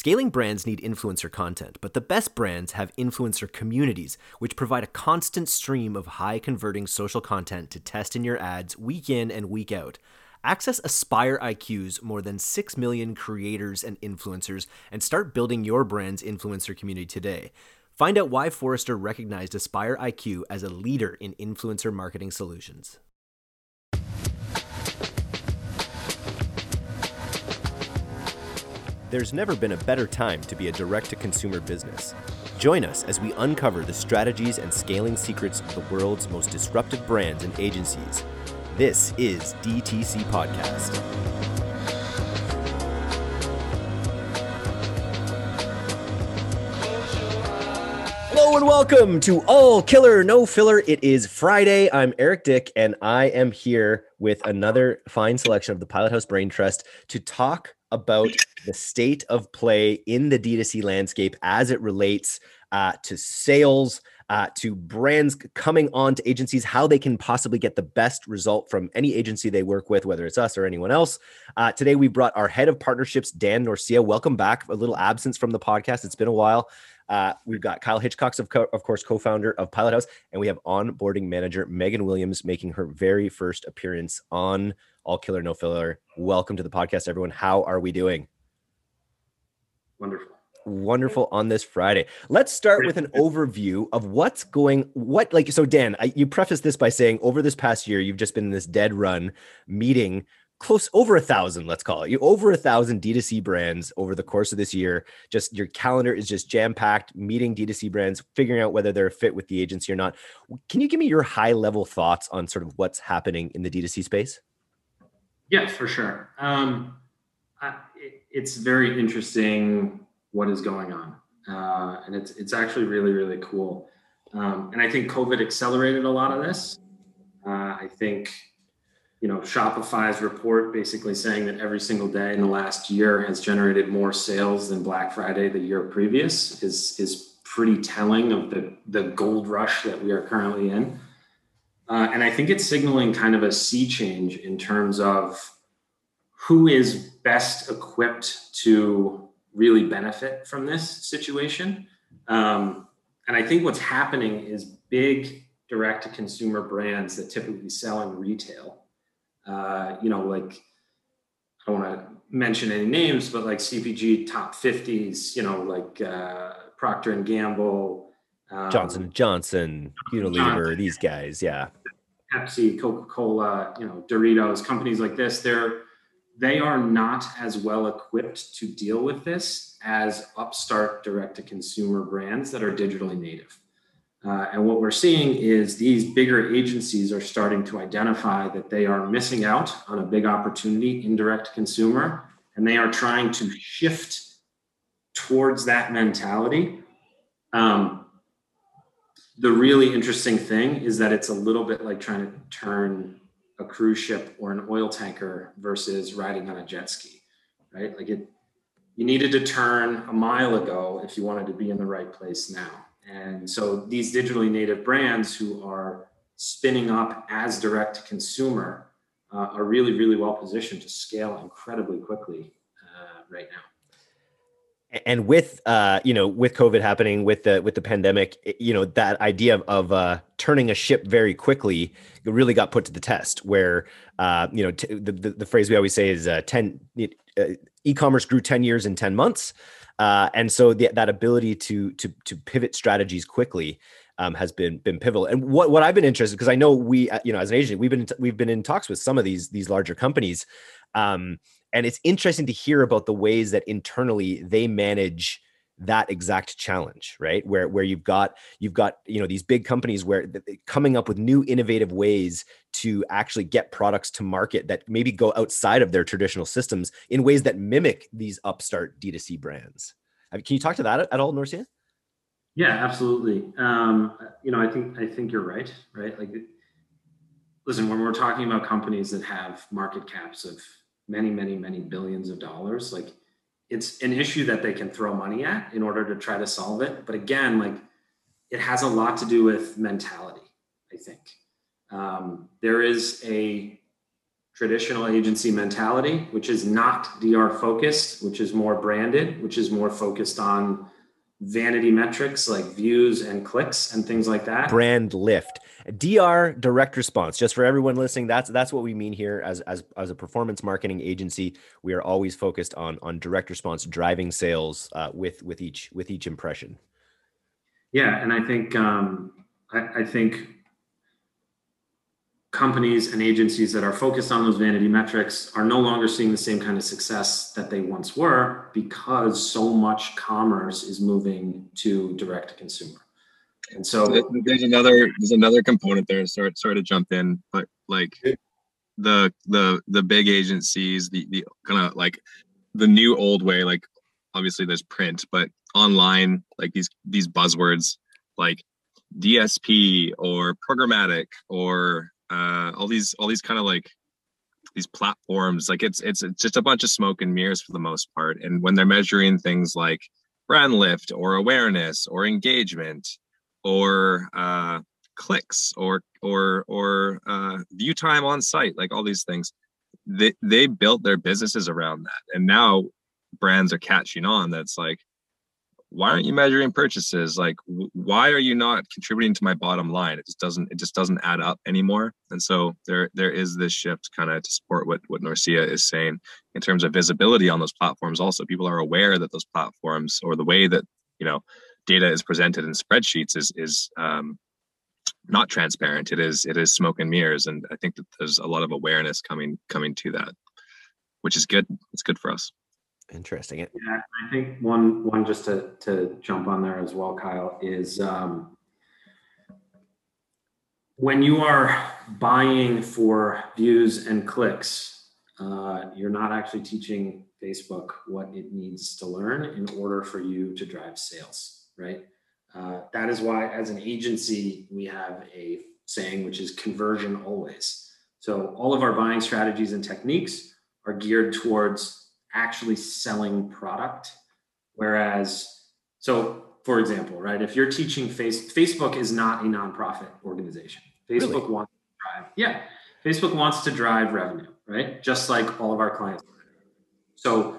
Scaling brands need influencer content, but the best brands have influencer communities, which provide a constant stream of high converting social content to test in your ads week in and week out. Access Aspire IQ's more than 6 million creators and influencers and start building your brand's influencer community today. Find out why Forrester recognized Aspire IQ as a leader in influencer marketing solutions. There's never been a better time to be a direct to consumer business. Join us as we uncover the strategies and scaling secrets of the world's most disruptive brands and agencies. This is DTC Podcast. Hello and welcome to All Killer No Filler. It is Friday. I'm Eric Dyck, and I am here with another fine selection of the Pilot House Brain Trust to talk about the state of play in the D2C landscape as it relates uh, to sales, uh, to brands coming on to agencies, how they can possibly get the best result from any agency they work with, whether it's us or anyone else. Uh, today, we brought our head of partnerships, Dan Norcia. Welcome back. A little absence from the podcast. It's been a while. Uh, we've got Kyle Hitchcock, of, co- of course, co-founder of Pilot House, and we have onboarding manager Megan Williams making her very first appearance on All Killer No Filler. Welcome to the podcast, everyone. How are we doing? Wonderful. Wonderful on this Friday. Let's start with an overview of what's going what like so Dan, I, you preface this by saying over this past year you've just been in this dead run meeting close over a thousand let's call it you over a thousand d2c brands over the course of this year just your calendar is just jam packed meeting d2c brands figuring out whether they're a fit with the agency or not can you give me your high level thoughts on sort of what's happening in the d2c space yeah for sure um, I, it, it's very interesting what is going on. Uh, and it's it's actually really really cool. Um, and I think COVID accelerated a lot of this. Uh, I think you know Shopify's report basically saying that every single day in the last year has generated more sales than Black Friday the year previous is is pretty telling of the the gold rush that we are currently in. Uh, and I think it's signaling kind of a sea change in terms of who is best equipped to really benefit from this situation. Um, and I think what's happening is big direct to consumer brands that typically sell in retail. Uh, you know, like I don't want to mention any names, but like CPG top 50s, you know, like uh, Procter and Gamble, um, Johnson Johnson, Unilever, Johnson, these guys, yeah. Pepsi, Coca Cola, you know, Doritos, companies like this, they're they are not as well equipped to deal with this as upstart direct to consumer brands that are digitally native. Uh, and what we're seeing is these bigger agencies are starting to identify that they are missing out on a big opportunity in direct consumer, and they are trying to shift towards that mentality. Um, the really interesting thing is that it's a little bit like trying to turn a cruise ship or an oil tanker versus riding on a jet ski, right? Like it, you needed to turn a mile ago if you wanted to be in the right place now. And so these digitally native brands who are spinning up as direct to consumer uh, are really, really well positioned to scale incredibly quickly uh, right now and with uh you know with covid happening with the with the pandemic you know that idea of, of uh turning a ship very quickly really got put to the test where uh you know t- the, the, the phrase we always say is uh 10 uh, e-commerce grew 10 years in 10 months uh and so the, that ability to to to pivot strategies quickly um, has been been pivotal. And what what I've been interested because I know we you know as an agent we've been we've been in talks with some of these these larger companies, um, and it's interesting to hear about the ways that internally they manage that exact challenge right? Where where you've got you've got you know these big companies where coming up with new innovative ways to actually get products to market that maybe go outside of their traditional systems in ways that mimic these upstart d2c brands. Can you talk to that at all norcia? Yeah absolutely. Um, you know i think i think you're right right? Like listen when we're talking about companies that have market caps of many, many, many billions of dollars. Like it's an issue that they can throw money at in order to try to solve it. But again, like it has a lot to do with mentality, I think. Um, there is a traditional agency mentality, which is not DR focused, which is more branded, which is more focused on vanity metrics like views and clicks and things like that. Brand lift. DR direct response. Just for everyone listening, that's that's what we mean here as as as a performance marketing agency. We are always focused on on direct response, driving sales uh, with with each with each impression. Yeah, and I think um, I, I think companies and agencies that are focused on those vanity metrics are no longer seeing the same kind of success that they once were because so much commerce is moving to direct to consumer. And so there's another there's another component there. Sorry, sorry to jump in, but like the the the big agencies, the the kind of like the new old way, like obviously there's print, but online, like these these buzzwords like DSP or programmatic or uh, all these all these kind of like these platforms like it's it's it's just a bunch of smoke and mirrors for the most part. And when they're measuring things like brand lift or awareness or engagement or uh, clicks or or or uh, view time on site like all these things they they built their businesses around that. And now brands are catching on that's like why aren't you measuring purchases? Like why are you not contributing to my bottom line? It just doesn't it just doesn't add up anymore. And so there there is this shift kind of to support what what norcia is saying in terms of visibility on those platforms also. People are aware that those platforms or the way that you know data is presented in spreadsheets is is um, not transparent. It is it is smoke and mirrors and i think that there's a lot of awareness coming coming to that which is good. It's good for us Interesting. Yeah, I think one one just to to jump on there as well, Kyle, is um, when you are buying for views and clicks, uh, you're not actually teaching Facebook what it needs to learn in order for you to drive sales, right? Uh, that is why, as an agency, we have a saying which is conversion always. So all of our buying strategies and techniques are geared towards actually selling product. Whereas, so for example, right, if you're teaching face, Facebook is not a nonprofit organization. Facebook really? wants to drive, yeah, Facebook wants to drive revenue, right? Just like all of our clients. So,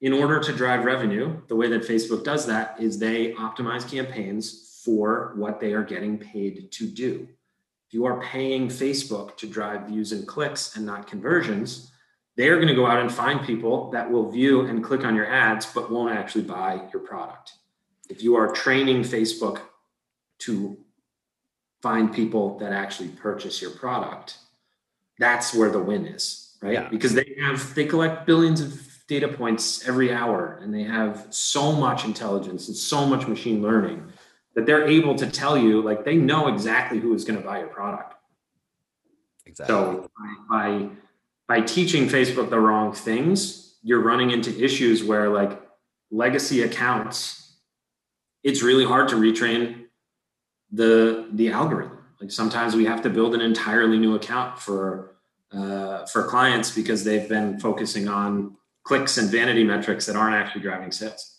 in order to drive revenue, the way that Facebook does that is they optimize campaigns for what they are getting paid to do. If you are paying Facebook to drive views and clicks and not conversions, they're going to go out and find people that will view and click on your ads but won't actually buy your product. If you are training facebook to find people that actually purchase your product that's where the win is right? Yeah. because they have they collect billions of data points every hour and they have so much intelligence and so much machine learning that they're able to tell you like they know exactly who is going to buy your product. Exactly. So by, by by teaching Facebook the wrong things, you're running into issues where like legacy accounts, it's really hard to retrain the the algorithm. Like sometimes we have to build an entirely new account for uh, for clients because they've been focusing on clicks and vanity metrics that aren't actually driving sales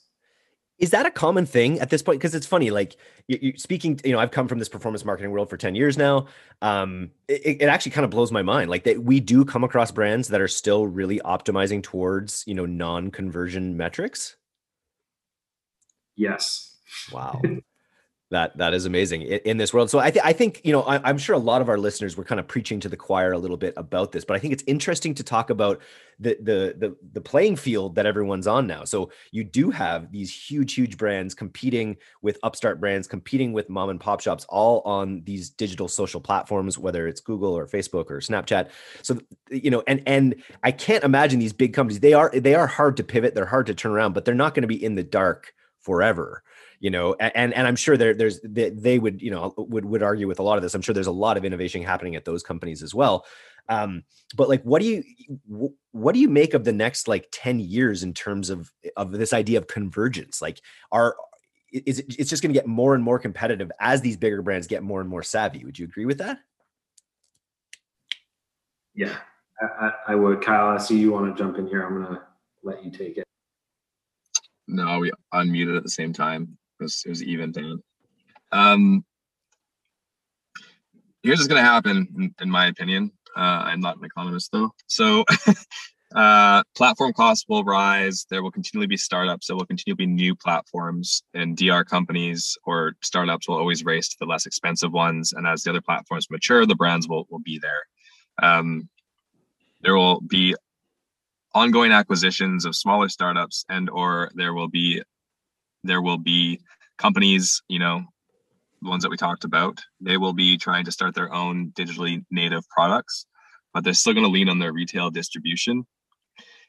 is that a common thing at this point? Because it's funny like you, you, speaking you know i've come from this performance marketing world for 10 years now. Um, it, it, actually kind of blows my mind like that we do come across brands that are still really optimizing towards you know non-conversion metrics? Yes. Wow that that is amazing in, this world. So I, th- I think you know I, am sure a lot of our listeners were kind of preaching to the choir a little bit about this, but I think it's interesting to talk about the the the, the playing field that everyone's on now. So you do have these huge huge brands competing with upstart brands, competing with mom and pop shops, all on these digital social platforms, whether it's Google or Facebook or Snapchat. So you know, and and I can't imagine these big companies. They are they are hard to pivot. They're hard to turn around, but they're not going to be in the dark forever you know and and i'm sure there there's they, they would you know would would argue with a lot of this. I'm sure there's a lot of innovation happening at those companies as well. Um but like what do you what do you make of the next like 10 years in terms of of this idea of convergence? Like are is it, it's just going to get more and more competitive as these bigger brands get more and more savvy. Would you agree with that? Yeah. I, I would. Kyle i see you want to jump in here. I'm going to let you take it. No we unmuted at the same time was it was even down. Um, here's what's going to happen, in, in, my opinion. Uh, I'm not an economist though. So uh, platform costs will rise. There will continually be startups. There will continue to be new platforms, and DR companies or startups will always race to the less expensive ones. And as the other platforms mature, the brands will will be there. Um, there will be ongoing acquisitions of smaller startups, and or there will be there will be companies, you know, the ones that we talked about. They will be trying to start their own digitally native products, but they're still going to lean on their retail distribution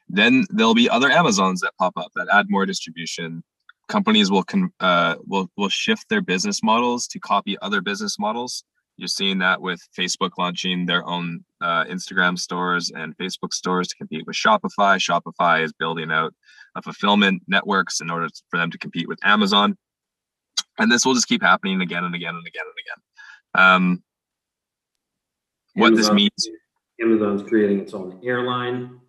then there'll be other Amazons that pop up that add more distribution. Companies will con- uh, will will shift their business models to copy other business models. You're seeing that with Facebook launching their own uh, Instagram stores and Facebook stores to compete with Shopify. Shopify is building out fulfillment networks in order for them to compete with Amazon. And this will just keep happening again and again and again and again. Um, what this means. Amazon's creating its own airline.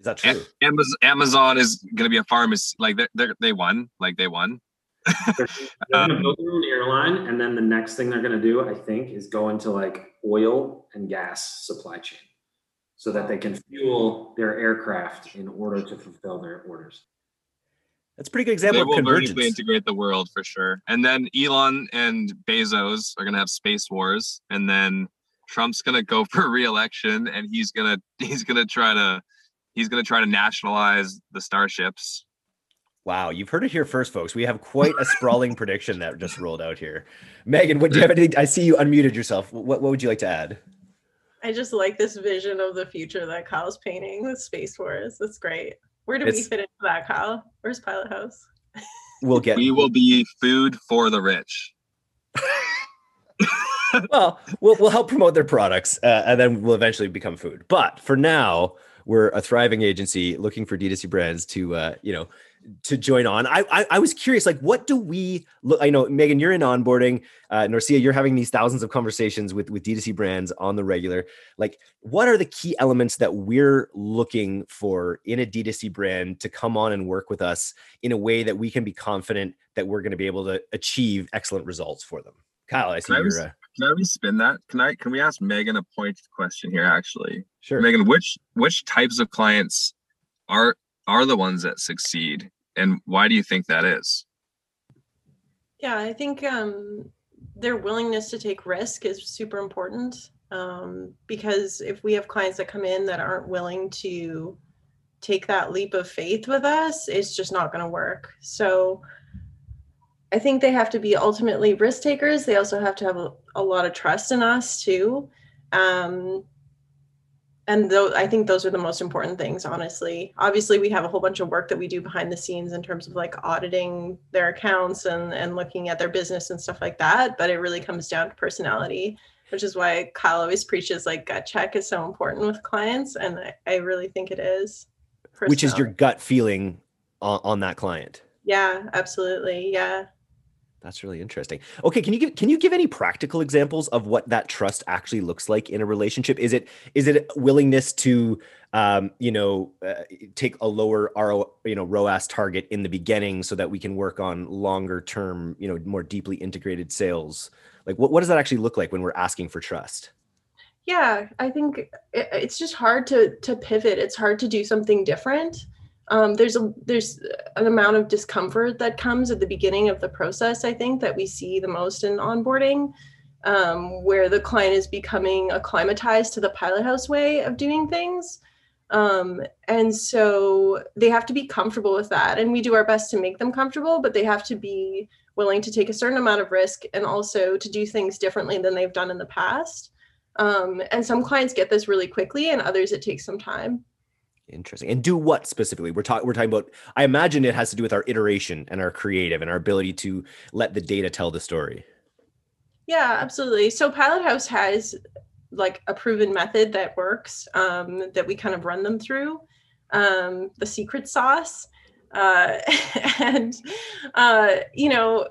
Is that true? Amazon, Amazon is going to be a pharmacy. Like they they won. Like they won. they're going to build their own airline, and then the next thing they're going to do, I think, is go into like oil and gas supply chain, so that they can fuel their aircraft in order to fulfill their orders. That's a pretty good example they will of convergence. vertically integrate the world for sure. And then Elon and Bezos are going to have space wars, and then Trump's going to go for re-election, and he's going to he's going to try to he's going to try to nationalize the starships. Wow, you've heard it here first, folks. We have quite a sprawling prediction that just rolled out here. Megan, what do you have anything? I see you unmuted yourself. What, what would you like to add? I just like this vision of the future that Kyle's painting with Space Wars. That's great. Where do it's, we fit into that, Kyle? Where's Pilot House? We'll get. We will be food for the rich. well, we'll we'll help promote their products, uh, and then we'll eventually become food. But for now, we're a thriving agency looking for D2C brands to, uh, you know, to join on. I, I, I was curious, like, what do we look? I know Megan, you're in onboarding. Uh, Norcia, you're having these thousands of conversations with with D2C brands on the regular. Like, what are the key elements that we're looking for in a D2C brand to come on and work with us in a way that we can be confident that we're going to be able to achieve excellent results for them? Kyle, I see you're. Uh, can I respin that? Can I can we ask Megan a pointed question here actually? Sure. Megan, which which types of clients are are the ones that succeed and why do you think that is? Yeah, I think um their willingness to take risk is super important. Um, because if we have clients that come in that aren't willing to take that leap of faith with us, it's just not going to work. So I think they have to be ultimately risk takers. They also have to have a, a lot of trust in us too. Um, and though I think those are the most important things, honestly. Obviously, we have a whole bunch of work that we do behind the scenes in terms of like auditing their accounts and and looking at their business and stuff like that. But it really comes down to personality, which is why Kyle always preaches like gut check is so important with clients, and I, I really think it is. Which is your gut feeling on, on that client? Yeah, absolutely. Yeah. That's really interesting. Okay, can you give can you give any practical examples of what that trust actually looks like in a relationship? Is it is it willingness to um, you know uh, take a lower RO you know ROAS target in the beginning so that we can work on longer term you know more deeply integrated sales? Like what what does that actually look like when we're asking for trust? Yeah, I think it, it's just hard to to pivot. It's hard to do something different um, there's a there's an amount of discomfort that comes at the beginning of the process i think that we see the most in onboarding um, where the client is becoming acclimatized to the pilot house way of doing things. Um, and so they have to be comfortable with that and we do our best to make them comfortable but they have to be willing to take a certain amount of risk and also to do things differently than they've done in the past. Um, and some clients get this really quickly and others it takes some time Interesting. And do what specifically? We're talking. We're talking about. I imagine it has to do with our iteration and our creative and our ability to let the data tell the story. Yeah, absolutely. So Pilot House has like a proven method that works um, that we kind of run them through. Um, the secret sauce, uh, and uh, you know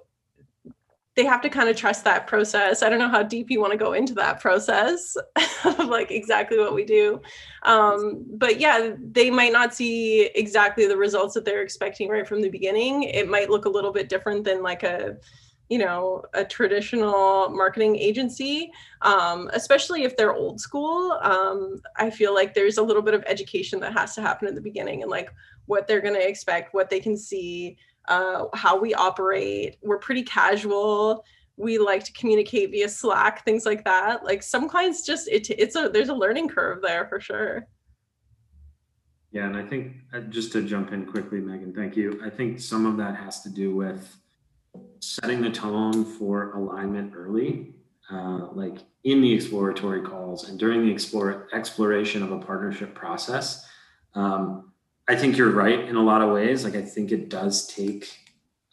they have to kind of trust that process. I don't know how deep you want to go into that process of like exactly what we do. Um, but yeah, they might not see exactly the results that they're expecting right from the beginning. It might look a little bit different than like a you know a traditional marketing agency um, especially if they're old school um, i feel like there's a little bit of education that has to happen in the beginning and like what they're going to expect what they can see uh, how we operate. We're pretty casual. We like to communicate via slack things like that. Like some clients just it, it's a there's a learning curve there for sure. Yeah and i think uh, just to jump in quickly megan thank you. I think some of that has to do with setting the tone for alignment early, uh, like in the exploratory calls and during the explore, exploration of a partnership process. Um, I think you're right in a lot of ways. Like I think it does take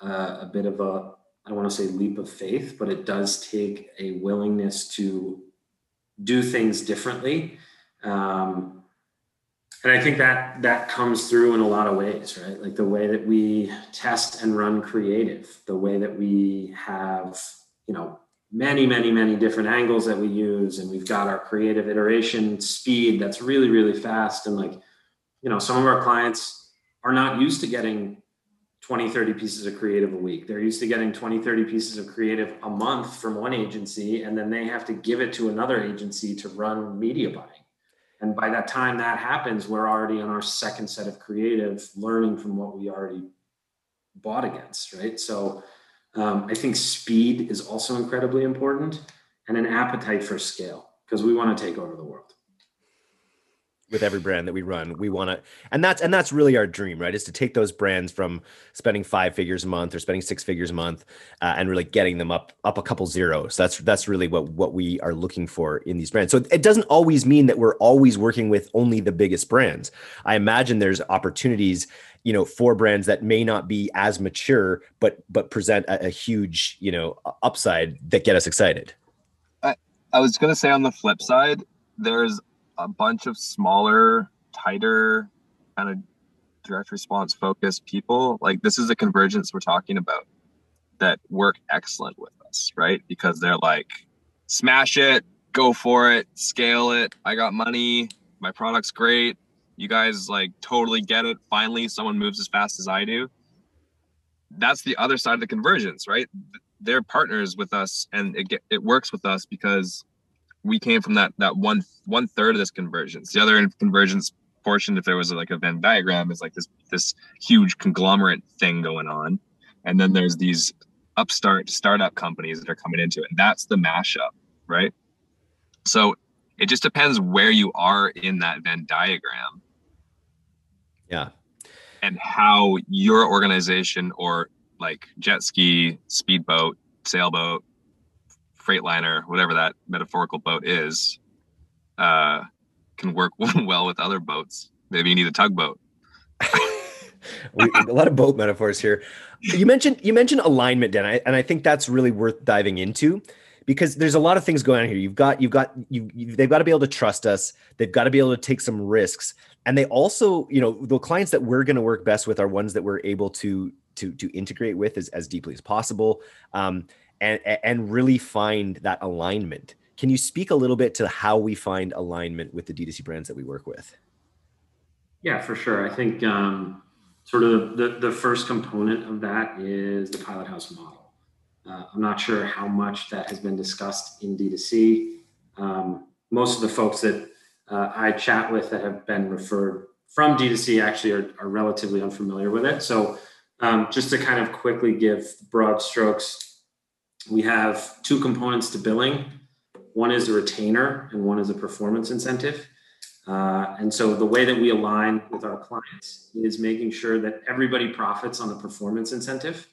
uh, a bit of a, I don't want to say leap of faith, but it does take a willingness to do things differently. Um, and I think that that comes through in a lot of ways, right? Like the way that we test and run creative, the way that we have, you know, many, many, many different angles that we use, and we've got our creative iteration speed that's really, really fast. And like, you know, some of our clients are not used to getting 20, 30 pieces of creative a week. They're used to getting 20, 30 pieces of creative a month from one agency, and then they have to give it to another agency to run media buying and by that time that happens, we're already on our second set of creative, learning from what we already bought against, right? So um, I think speed is also incredibly important and an appetite for scale because we want to take over the world with every brand that we run we want to and that's and that's really our dream right is to take those brands from spending five figures a month or spending six figures a month uh, and really getting them up up a couple zeros. That's that's really what what we are looking for in these brands. So it doesn't always mean that we're always working with only the biggest brands. I imagine there's opportunities you know for brands that may not be as mature but but present a, a huge you know upside that get us excited. I, I was going to say on the flip side there's a bunch of smaller, tighter, kind of direct response focused people. Like this is a convergence we're talking about that work excellent with us, right? Because they're like, smash it, go for it, scale it. I got money, my product's great. You guys like totally get it. Finally, someone moves as fast as I do. That's the other side of the convergence, right? They're partners with us, and it get, it works with us because we came from that that one one third of this convergence. The other convergence portion, if there was like a Venn diagram, is like this this huge conglomerate thing going on, and then there's these upstart startup companies that are coming into it. And that's the mashup, right? So it just depends where you are in that Venn diagram. Yeah. And how your organization or like jet ski, speedboat, sailboat, freightliner, whatever that metaphorical boat is, uh, can work well with other boats. Maybe you need a tugboat. a lot of boat metaphors here. You mentioned you mentioned alignment, Dan, and I think that's really worth diving into because there's a lot of things going on here. You've got you've got you, you they've got to be able to trust us. They've got to be able to take some risks, and they also, you know, the clients that we're going to work best with are ones that we're able to to to integrate with as, as deeply as possible. Um, and and really find that alignment. Can you speak a little bit to how we find alignment with the D2C brands that we work with? Yeah, for sure. I think um, sort of the, the first component of that is the pilot house model. Uh, I'm not sure how much that has been discussed in D2C. Um, most of the folks that uh, I chat with that have been referred from D2C actually are, are relatively unfamiliar with it. So um, just to kind of quickly give broad strokes, we have two components to billing. One is a retainer and one is a performance incentive. Uh, and so the way that we align with our clients is making sure that everybody profits on the performance incentive.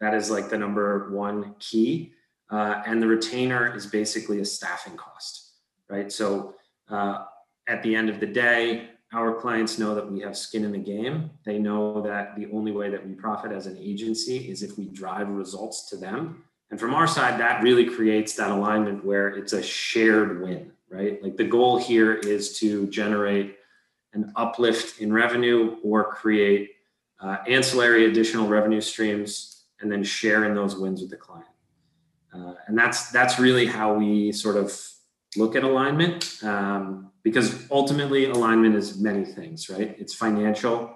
That is like the number one key. Uh, and the retainer is basically a staffing cost, right? So uh, at the end of the day, our clients know that we have skin in the game. They know that the only way that we profit as an agency is if we drive results to them and from our side, that really creates that alignment where it's a shared win, right? Like the goal here is to generate an uplift in revenue or create uh, ancillary additional revenue streams and then share in those wins with the client. Uh, and that's that's really how we sort of look at alignment um, because ultimately alignment is many things, right? It's financial,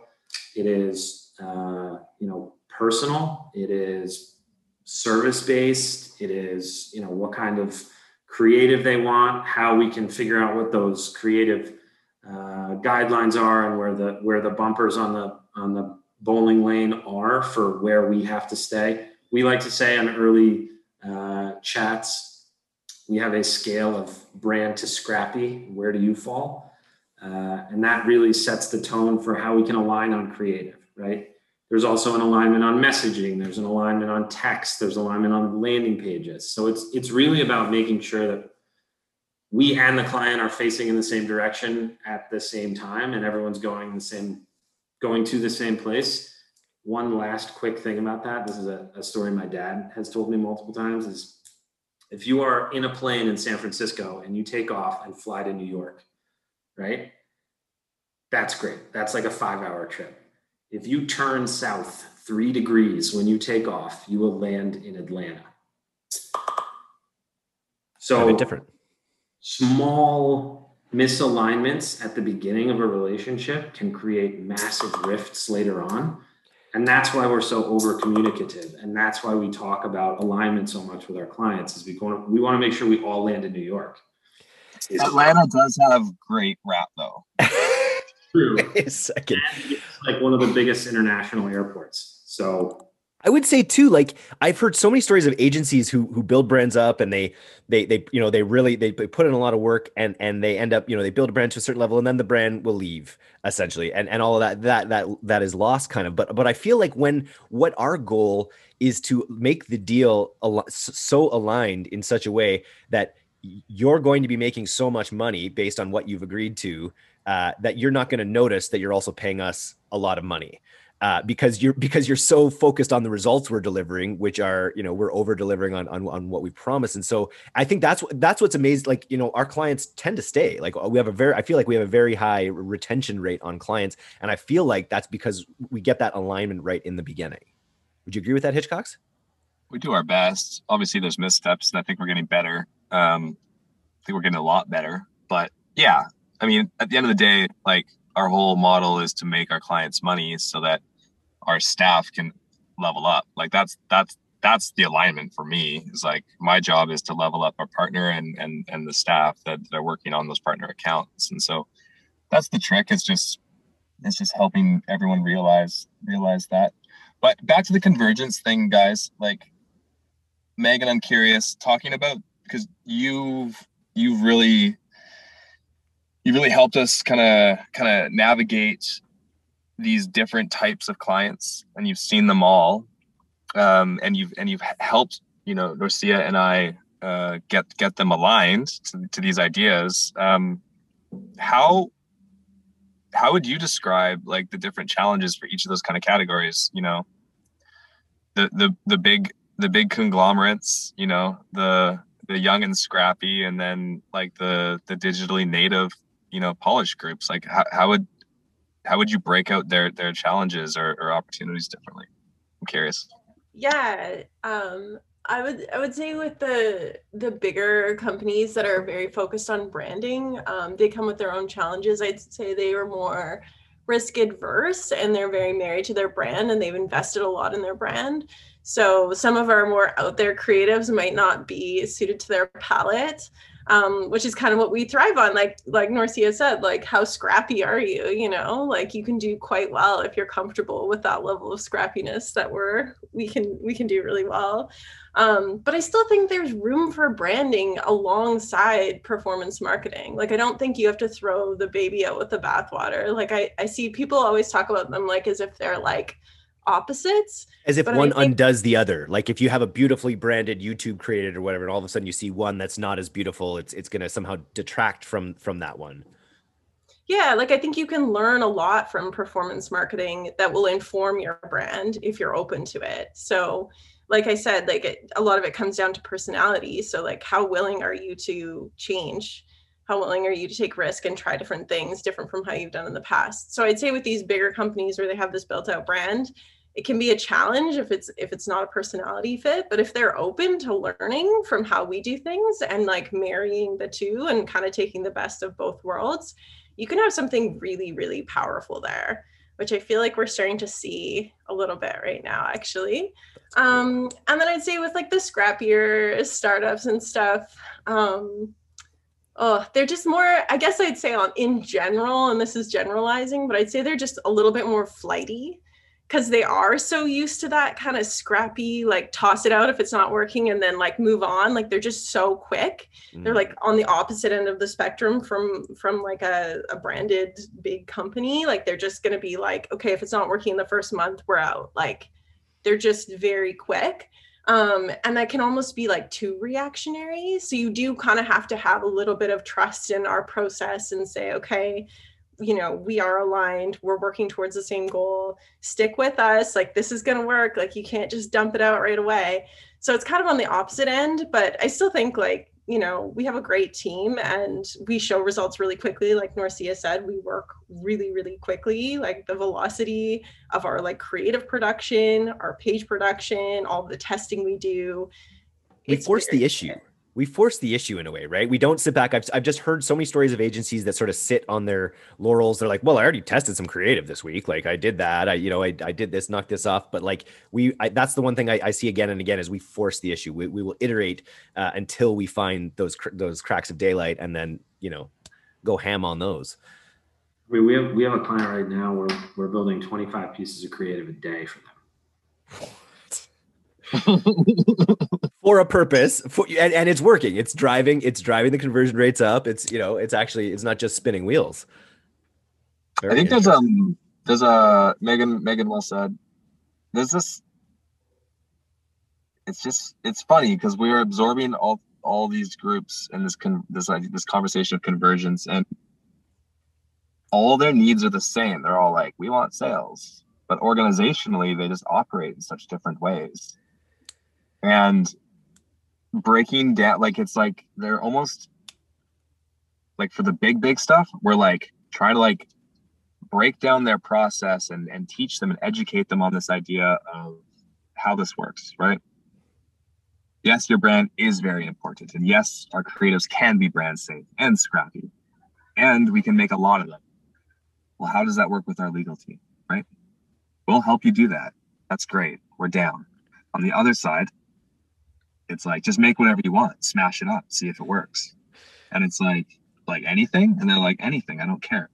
it is uh, you know personal, it is service based. It is, you know, what kind of creative they want, how we can figure out what those creative uh, guidelines are, and where the where the bumpers on the on the bowling lane are for where we have to stay. We like to say on early uh, chats, we have a scale of brand to scrappy. Where do you fall? Uh, and that really sets the tone for how we can align on creative, right? There's also an alignment on messaging. There's an alignment on text. There's alignment on landing pages. So it's it's really about making sure that we and the client are facing in the same direction at the same time, and everyone's going the same, going to the same place. One last quick thing about that. This is a, a story my dad has told me multiple times. Is if you are in a plane in San Francisco and you take off and fly to New York, right? That's great. That's like a five hour trip if you turn south three degrees when you take off, you will land in Atlanta. So different. Small misalignments at the beginning of a relationship can create massive rifts later on. And that's why we're so over communicative. And that's why we talk about alignment so much with our clients is we want to, we want to make sure we all land in New York. Atlanta does have great rap though. True. a second. It's like one of the biggest international airports. So I would say too, like I've heard so many stories of agencies who who build brands up and they they they you know they really they put in a lot of work and and they end up you know they build a brand to a certain level and then the brand will leave essentially and and all of that that that that is lost kind of but but I feel like when what our goal is to make the deal al- so aligned in such a way that you're going to be making so much money based on what you've agreed to uh, that you're not going to notice that you're also paying us a lot of money. Uh, because you're because you're so focused on the results we're delivering, which are you know we're over delivering on, on on what we promise, and so I think that's that's what's amazing. Like you know our clients tend to stay. Like we have a very I feel like we have a very high retention rate on clients, and I feel like that's because we get that alignment right in the beginning. Would you agree with that, Hitchcocks? We do our best. Obviously, there's missteps, and I think we're getting better. Um, I think we're getting a lot better, but yeah, I mean, at the end of the day, like our whole model is to make our clients money so that our staff can level up. Like that's that's that's the alignment for me. Is like my job is to level up our partner and and and the staff that, are working on those partner accounts. And so that's the trick. It's just it's just helping everyone realize realize that. But back to the convergence thing, guys. Like Megan, I'm curious talking about because you've you've really you really helped us kind of kind of navigate these different types of clients and you've seen them all. Um, and you've and you've helped you know Norcia and I uh, get get them aligned to, to these ideas. Um, how how would you describe like the different challenges for each of those kind of categories? You know the the the big the big conglomerates you know the the young and scrappy and then like the the digitally native you know polish groups like how, how would how would you break out their their challenges or, or opportunities differently? I'm curious. Yeah um i would i would say with the the bigger companies that are very focused on branding um, they come with their own challenges. I'd say they are more risk adverse and they're very married to their brand and they've invested a lot in their brand. So some of our more out there creatives might not be suited to their palette um, which is kind of what we thrive on. Like like Norcia said, like how scrappy are you? You know, like you can do quite well if you're comfortable with that level of scrappiness that we're we can we can do really well. Um, but I still think there's room for branding alongside performance marketing. Like I don't think you have to throw the baby out with the bathwater. Like I, I see people always talk about them like as if they're like opposites. As if one think, undoes the other. Like if you have a beautifully branded YouTube created or whatever, and all of a sudden you see one that's not as beautiful, it's it's gonna somehow detract from from that one. Yeah, like I think you can learn a lot from performance marketing that will inform your brand if you're open to it. So like I said, like it, a lot of it comes down to personality. So like how willing are you to change? How willing are you to take risk and try different things different from how you've done in the past? So I'd say with these bigger companies where they have this built out brand, it can be a challenge if it's if it's not a personality fit but if they're open to learning from how we do things and like marrying the two and kind of taking the best of both worlds you can have something really really powerful there which I feel like we're starting to see a little bit right now, actually. Um, and then I'd say with like the scrappier startups and stuff, um, oh, they're just more, I guess I'd say on in general, and this is generalizing, but I'd say they're just a little bit more flighty because they are so used to that kind of scrappy, like toss it out if it's not working and then like move on. Like they're just so quick. Mm. They're like on the opposite end of the spectrum from from like a, a branded big company. Like they're just gonna be like, okay, if it's not working in the first month, we're out. Like they're just very quick um, and that can almost be like too reactionary. So you do kind of have to have a little bit of trust in our process and say okay you know we are aligned. We're working towards the same goal. Stick with us. Like this is going to work. Like you can't just dump it out right away. So it's kind of on the opposite end but i still think like you know, we have a great team and we show results really quickly. Like Norcia said, we work really, really quickly. Like the velocity of our like creative production, our page production, all the testing we do. We force the issue we force the issue in a way, right? We don't sit back. I've, I've just heard so many stories of agencies that sort of sit on their laurels. They're like, well, I already tested some creative this week. Like I did that. I, you know, I, I did this, knocked this off. But like we, I, that's the one thing I, I, see again and again is we force the issue. We, we will iterate uh, until we find those, those cracks of daylight and then, you know, go ham on those. I mean, we have, we have a client right now where we're building 25 pieces of creative a day for them. for a purpose for, and, and it's working. It's driving it's driving the conversion rates up. It's you know it's actually it's not just spinning wheels. Very i think there's um there's a megan megan well said there's this it's just it's funny because we are absorbing all all these groups and this con this like this conversation of conversions and all their needs are the same. They're all like we want sales but organizationally they just operate in such different ways. And breaking down like it's like they're almost like for the big big stuff we're like trying to like break down their process and and teach them and educate them on this idea of how this works right? Yes your brand is very important and yes our creatives can be brand safe and scrappy and we can make a lot of them. Well how does that work with our legal team right? We'll help you do that. That's great. We're down. On the other side it's like just make whatever you want, smash it up, see if it works. And it's like like anything, and they're like anything, I don't care.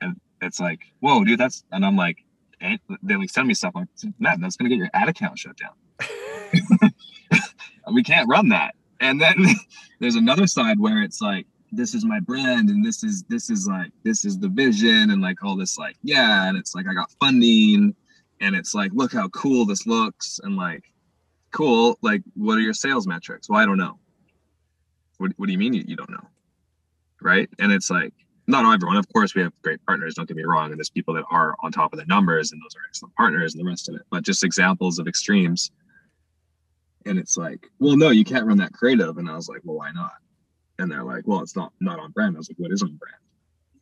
And it's like, whoa, dude, that's and I'm like, and they like send me stuff like, Matt, that's gonna get your ad account shut down. we can't run that. And then there's another side where it's like, this is my brand and this is this is like this is the vision and like all this like yeah and it's like i got funding and it's like look how cool this looks and like cool. Like, what are your sales metrics? Well, I don't know. What, what do you mean you, you don't know? Right. And it's like, not everyone. Of course, we have great partners. Don't get me wrong. And there's people that are on top of the numbers, and those are excellent partners, and the rest of it. But just examples of extremes. And it's like, well, no, you can't run that creative. And I was like, well, why not? And they're like, well, it's not not on brand. I was like, what is on brand?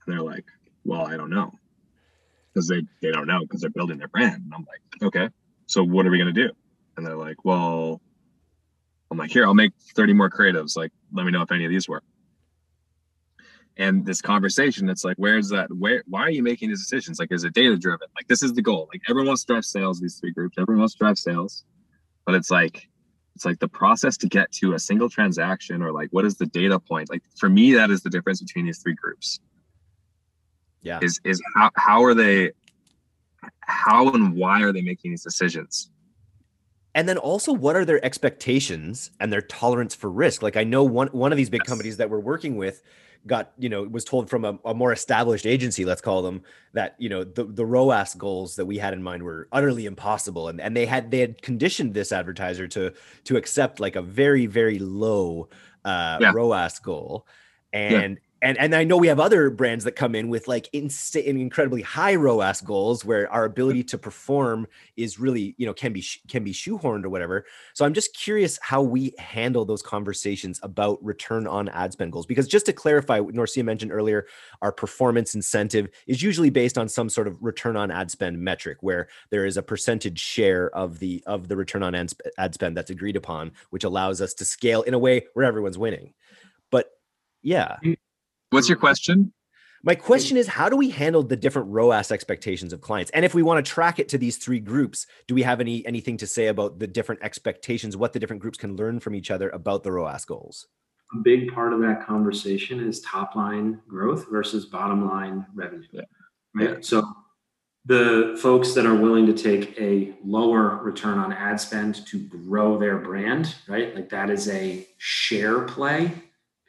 And they're like, well, I don't know, because they they don't know because they're building their brand. And I'm like, okay, so what are we gonna do? And they're like, well, I'm like, here, I'll make 30 more creatives. Like, let me know if any of these work. And this conversation, it's like, where's that? Where? Why are you making these decisions? Like, is it data driven? Like, this is the goal. Like, everyone wants to drive sales. These three groups, everyone wants to drive sales, but it's like, it's like the process to get to a single transaction, or like, what is the data point? Like, for me, that is the difference between these three groups. Yeah. Is is how how are they? How and why are they making these decisions? And then also what are their expectations and their tolerance for risk like i know one one of these big yes. companies that we're working with got you know was told from a, a, more established agency let's call them that you know the, the roas goals that we had in mind were utterly impossible and, and they had they had conditioned this advertiser to to accept like a very very low uh yeah. roas goal and and and I know we have other brands that come in with like insane, incredibly high ROAS goals where our ability to perform is really you know can be can be shoehorned or whatever. So I'm just curious how we handle those conversations about return on ad spend goals because just to clarify, what Norcia mentioned earlier, our performance incentive is usually based on some sort of return on ad spend metric where there is a percentage share of the of the return on ad spend that's agreed upon, which allows us to scale in a way where everyone's winning. But yeah. Mm. What's your question? My question is, how do we handle the different ROAS expectations of clients? And if we want to track it to these three groups, do we have any anything to say about the different expectations, what the different groups can learn from each other about the ROAS goals? A big part of that conversation is top line growth versus bottom line revenue. Yeah. Right. Yeah. So the folks that are willing to take a lower return on ad spend to grow their brand, right? Like that is a share play.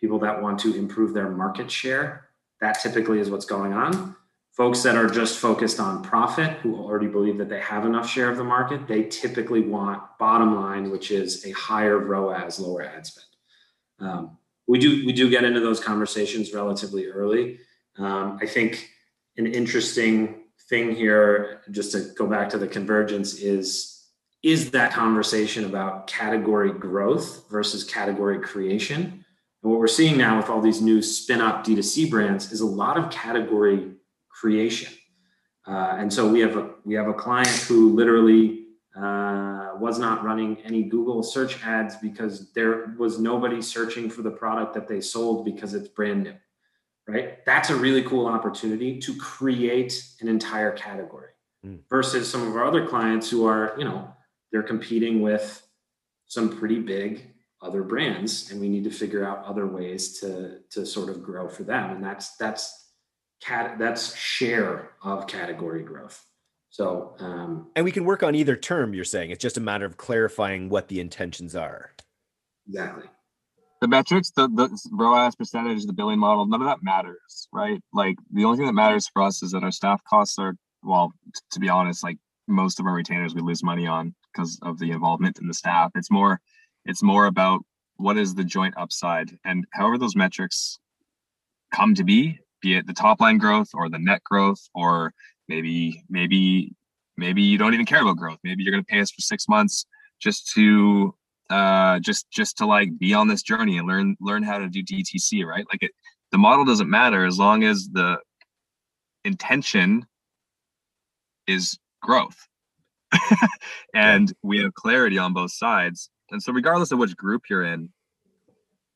People that want to improve their market share that typically is what's going on. Folks that are just focused on profit, who already believe that they have enough share of the market, they typically want bottom line, which is a higher ROAS, lower ad spend. Um, we do we do get into those conversations relatively early. Um, I think an interesting thing here, just to go back to the convergence, is is that conversation about category growth versus category creation and what we're seeing now with all these new spin up D2C brands is a lot of category creation. Uh, and so we have a we have a client who literally uh, was not running any Google search ads because there was nobody searching for the product that they sold because it's brand new. Right? That's a really cool opportunity to create an entire category mm. versus some of our other clients who are, you know, they're competing with some pretty big other brands and we need to figure out other ways to to sort of grow for them. And that's that's cat that's share of category growth. So um and we can work on either term you're saying. It's just a matter of clarifying what the intentions are. Exactly. The metrics the the ROAS percentage the billing model none of that matters right? Like the only thing that matters for us is that our staff costs are well t- to be honest like most of our retainers we lose money on because of the involvement in the staff. It's more it's more about what is the joint upside and however those metrics come to be, be it the top line growth or the net growth, or maybe, maybe, maybe you don't even care about growth. Maybe you're going to pay us for six months just to uh just just to like be on this journey and learn learn how to do DTC, right? Like it the model doesn't matter as long as the intention is growth. and we have clarity on both sides and so regardless of which group you're in,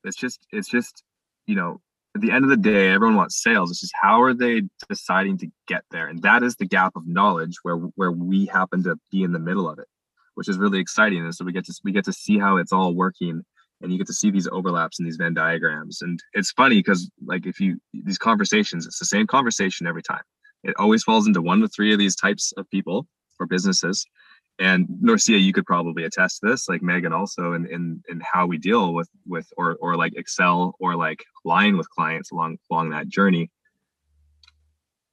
it's just it's just, you know, at the end of the day, everyone wants sales. It's just how are they deciding to get there? And that is the gap of knowledge where where we happen to be in the middle of it, which is really exciting. And so we get to we get to see how it's all working and you get to see these overlaps in these Venn diagrams. And it's funny because like if you these conversations, it's the same conversation every time. It always falls into one to three of these types of people or businesses and Norcia, you could probably attest to this, like Megan also, in in in how we deal with with or or like excel or like align with clients along along that journey.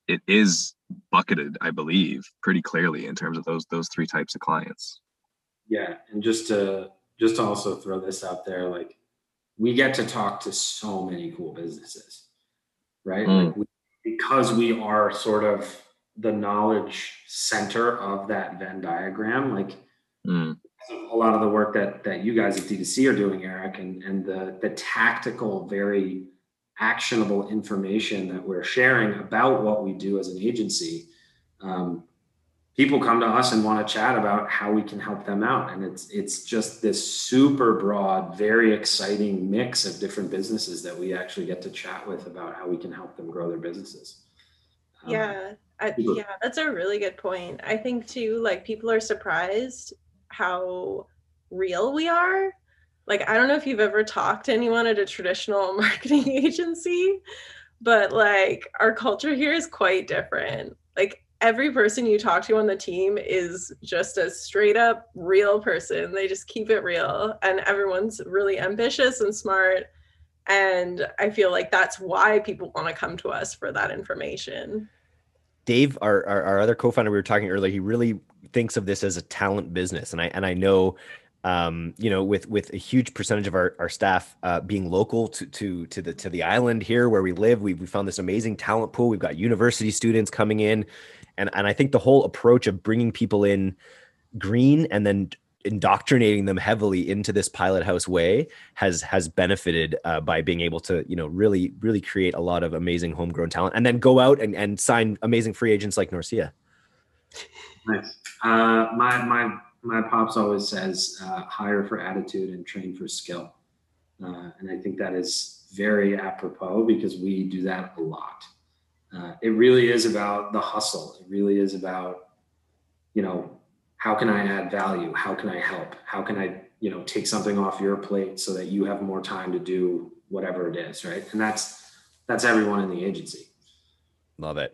It is bucketed, I believe, pretty clearly in terms of those those three types of clients. Yeah, and just to just to also throw this out there, like we get to talk to so many cool businesses, right? Mm. Like we, because we are sort of the knowledge center of that Venn diagram. Like mm. a lot of the work that that you guys at D2C are doing, Eric, and and the the tactical, very actionable information that we're sharing about what we do as an agency. Um, people come to us and want to chat about how we can help them out and it's it's just this super broad very exciting mix of different businesses that we actually get to chat with about how we can help them grow their businesses um, yeah I, yeah, that's a really good point. I think too, like people are surprised how real we are. Like, I don't know if you've ever talked to anyone at a traditional marketing agency, but like our culture here is quite different. Like, every person you talk to on the team is just a straight up real person. They just keep it real, and everyone's really ambitious and smart. And I feel like that's why people want to come to us for that information. Dave, our, our, our other co-founder, we were talking earlier. He really thinks of this as a talent business, and I and I know, um, you know, with with a huge percentage of our, our staff uh, being local to to to the to the island here where we live, we we found this amazing talent pool. We've got university students coming in, and and I think the whole approach of bringing people in green and then indoctrinating them heavily into this Pilothouse way has has benefited uh, by being able to you know really really create a lot of amazing homegrown talent and then go out and, and sign amazing free agents like Norcia. Nice. Uh, my my my pops always says uh, hire for attitude and train for skill, uh, and I think that is very apropos because we do that a lot. Uh, it really is about the hustle. It really is about, you know, how can I add value? How can I help? How can I, you know, take something off your plate so that you have more time to do whatever it is, right? And that's that's everyone in the agency. Love it.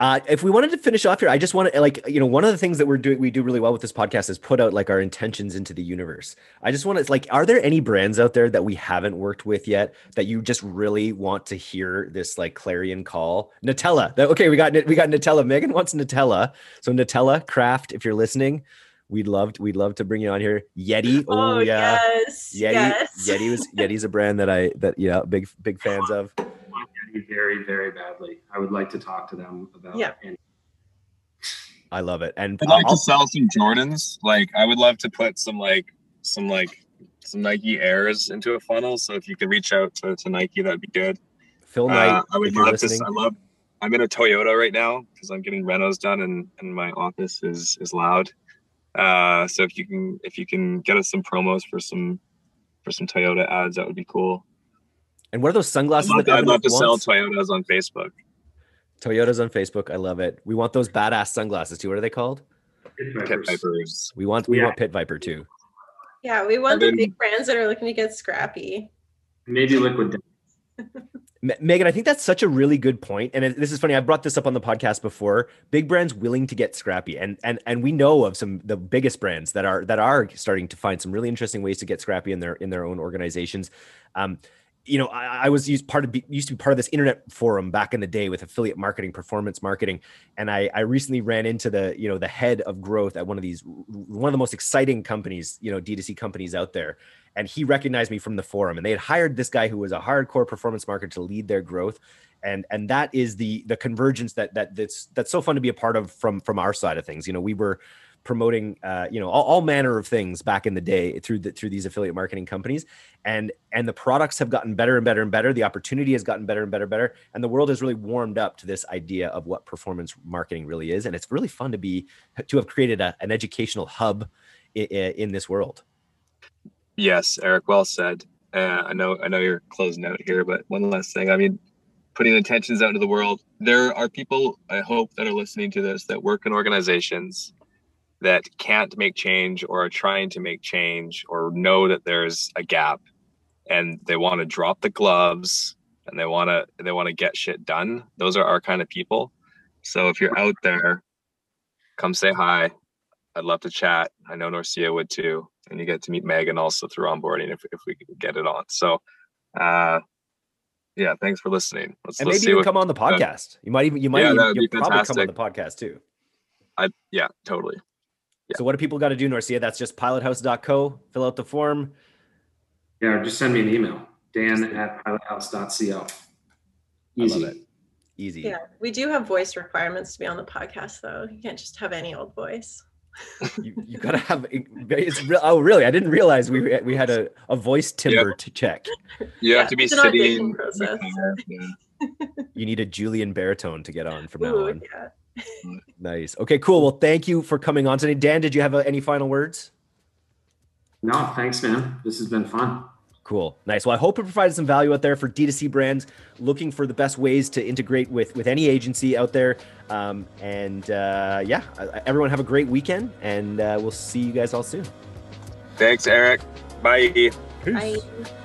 Uh, if we wanted to finish off here, I just want to like you know one of the things that we're doing we do really well with this podcast is put out like our intentions into the universe. I just want to like, are there any brands out there that we haven't worked with yet that you just really want to hear this like clarion call? Nutella. Okay, we got we got Nutella. Megan wants Nutella. So Nutella Craft, if you're listening, we'd love to, we'd love to bring you on here. Yeti. Oh, oh yeah. Yes. Yeti. Yes. Yeti was Yeti's a brand that I that yeah big big fans of very, very badly. I would like to talk to them about. Yeah. I love it, and I'd like I'll, to sell some Jordans. Like, I would love to put some like some like some Nike Airs into a funnel. So if you could reach out to, to Nike, that'd be good. Phil Knight, uh, I would love to. I love. I'm in a Toyota right now because I'm getting renos done, and and my office is is loud. Uh, so if you can if you can get us some promos for some for some Toyota ads, that would be cool. And what are those sunglasses? I'd love, I'd love to sell Toyotas on Facebook. Toyotas on Facebook. I love it. We want those badass sunglasses too. What are they called? Pit Vipers. Pit Vipers. We want we yeah. want Pit Viper too. Yeah, we want and the big brands that are looking to get scrappy. Maybe liquid. Megan, I think that's such a really good point, and this is funny. I brought this up on the podcast before. Big brands willing to get scrappy, and and and we know of some the biggest brands that are that are starting to find some really interesting ways to get scrappy in their in their own organizations. Um, you know, I, I, was used part of used to be part of this internet forum back in the day with affiliate marketing, performance marketing, and I, I recently ran into the you know the head of growth at one of these one of the most exciting companies, you know, D2C companies out there, and he recognized me from the forum, and they had hired this guy who was a hardcore performance marketer to lead their growth, and and that is the the convergence that that that's that's so fun to be a part of from from our side of things. You know, we were promoting uh, you know all, all, manner of things back in the day through the, through these affiliate marketing companies. And and the products have gotten better and better and better. The opportunity has gotten better and better and better. And the world has really warmed up to this idea of what performance marketing really is. And it's really fun to be to have created a, an educational hub in, in this world. Yes eric well said. Uh, i know i know you're closing out here but one last thing. I mean putting intentions out into the world there are people i hope that are listening to this that work in organizations that can't make change or are trying to make change or know that there's a gap and they want to drop the gloves and they want to they want to get shit done those are our kind of people. So if you're out there come say hi. I'd love to chat. I know norcia would too and you get to meet megan also through onboarding if, if we get it on. So uh yeah thanks for listening. Let's, and maybe you come on the podcast. You might even you might yeah, even, you'll probably come on the podcast too. I yeah totally yeah. So what do people got to do, Norcia? That's just pilothouse.co. Fill out the form. Yeah, just send me an email. Dan at pilothouse.co. Easy. Easy. Yeah, we do have voice requirements to be on the podcast, though. You can't just have any old voice. you, you gotta have it's real oh really i didn't realize we we had a, a voice timber yep. to check you have to be sitting you need a julian baritone to get on from Ooh, now on yeah nice. Okay, cool. Well, thank you for coming on today. Dan, did you have uh, any final words? No, thanks, man. This has been fun. Cool. Nice. Well, I hope it provided some value out there for D2C brands looking for the best ways to integrate with with any agency out there. Um, and uh, yeah, everyone have a great weekend, and uh, we'll see you guys all soon. Thanks, Eric. Bye. Peace. Bye.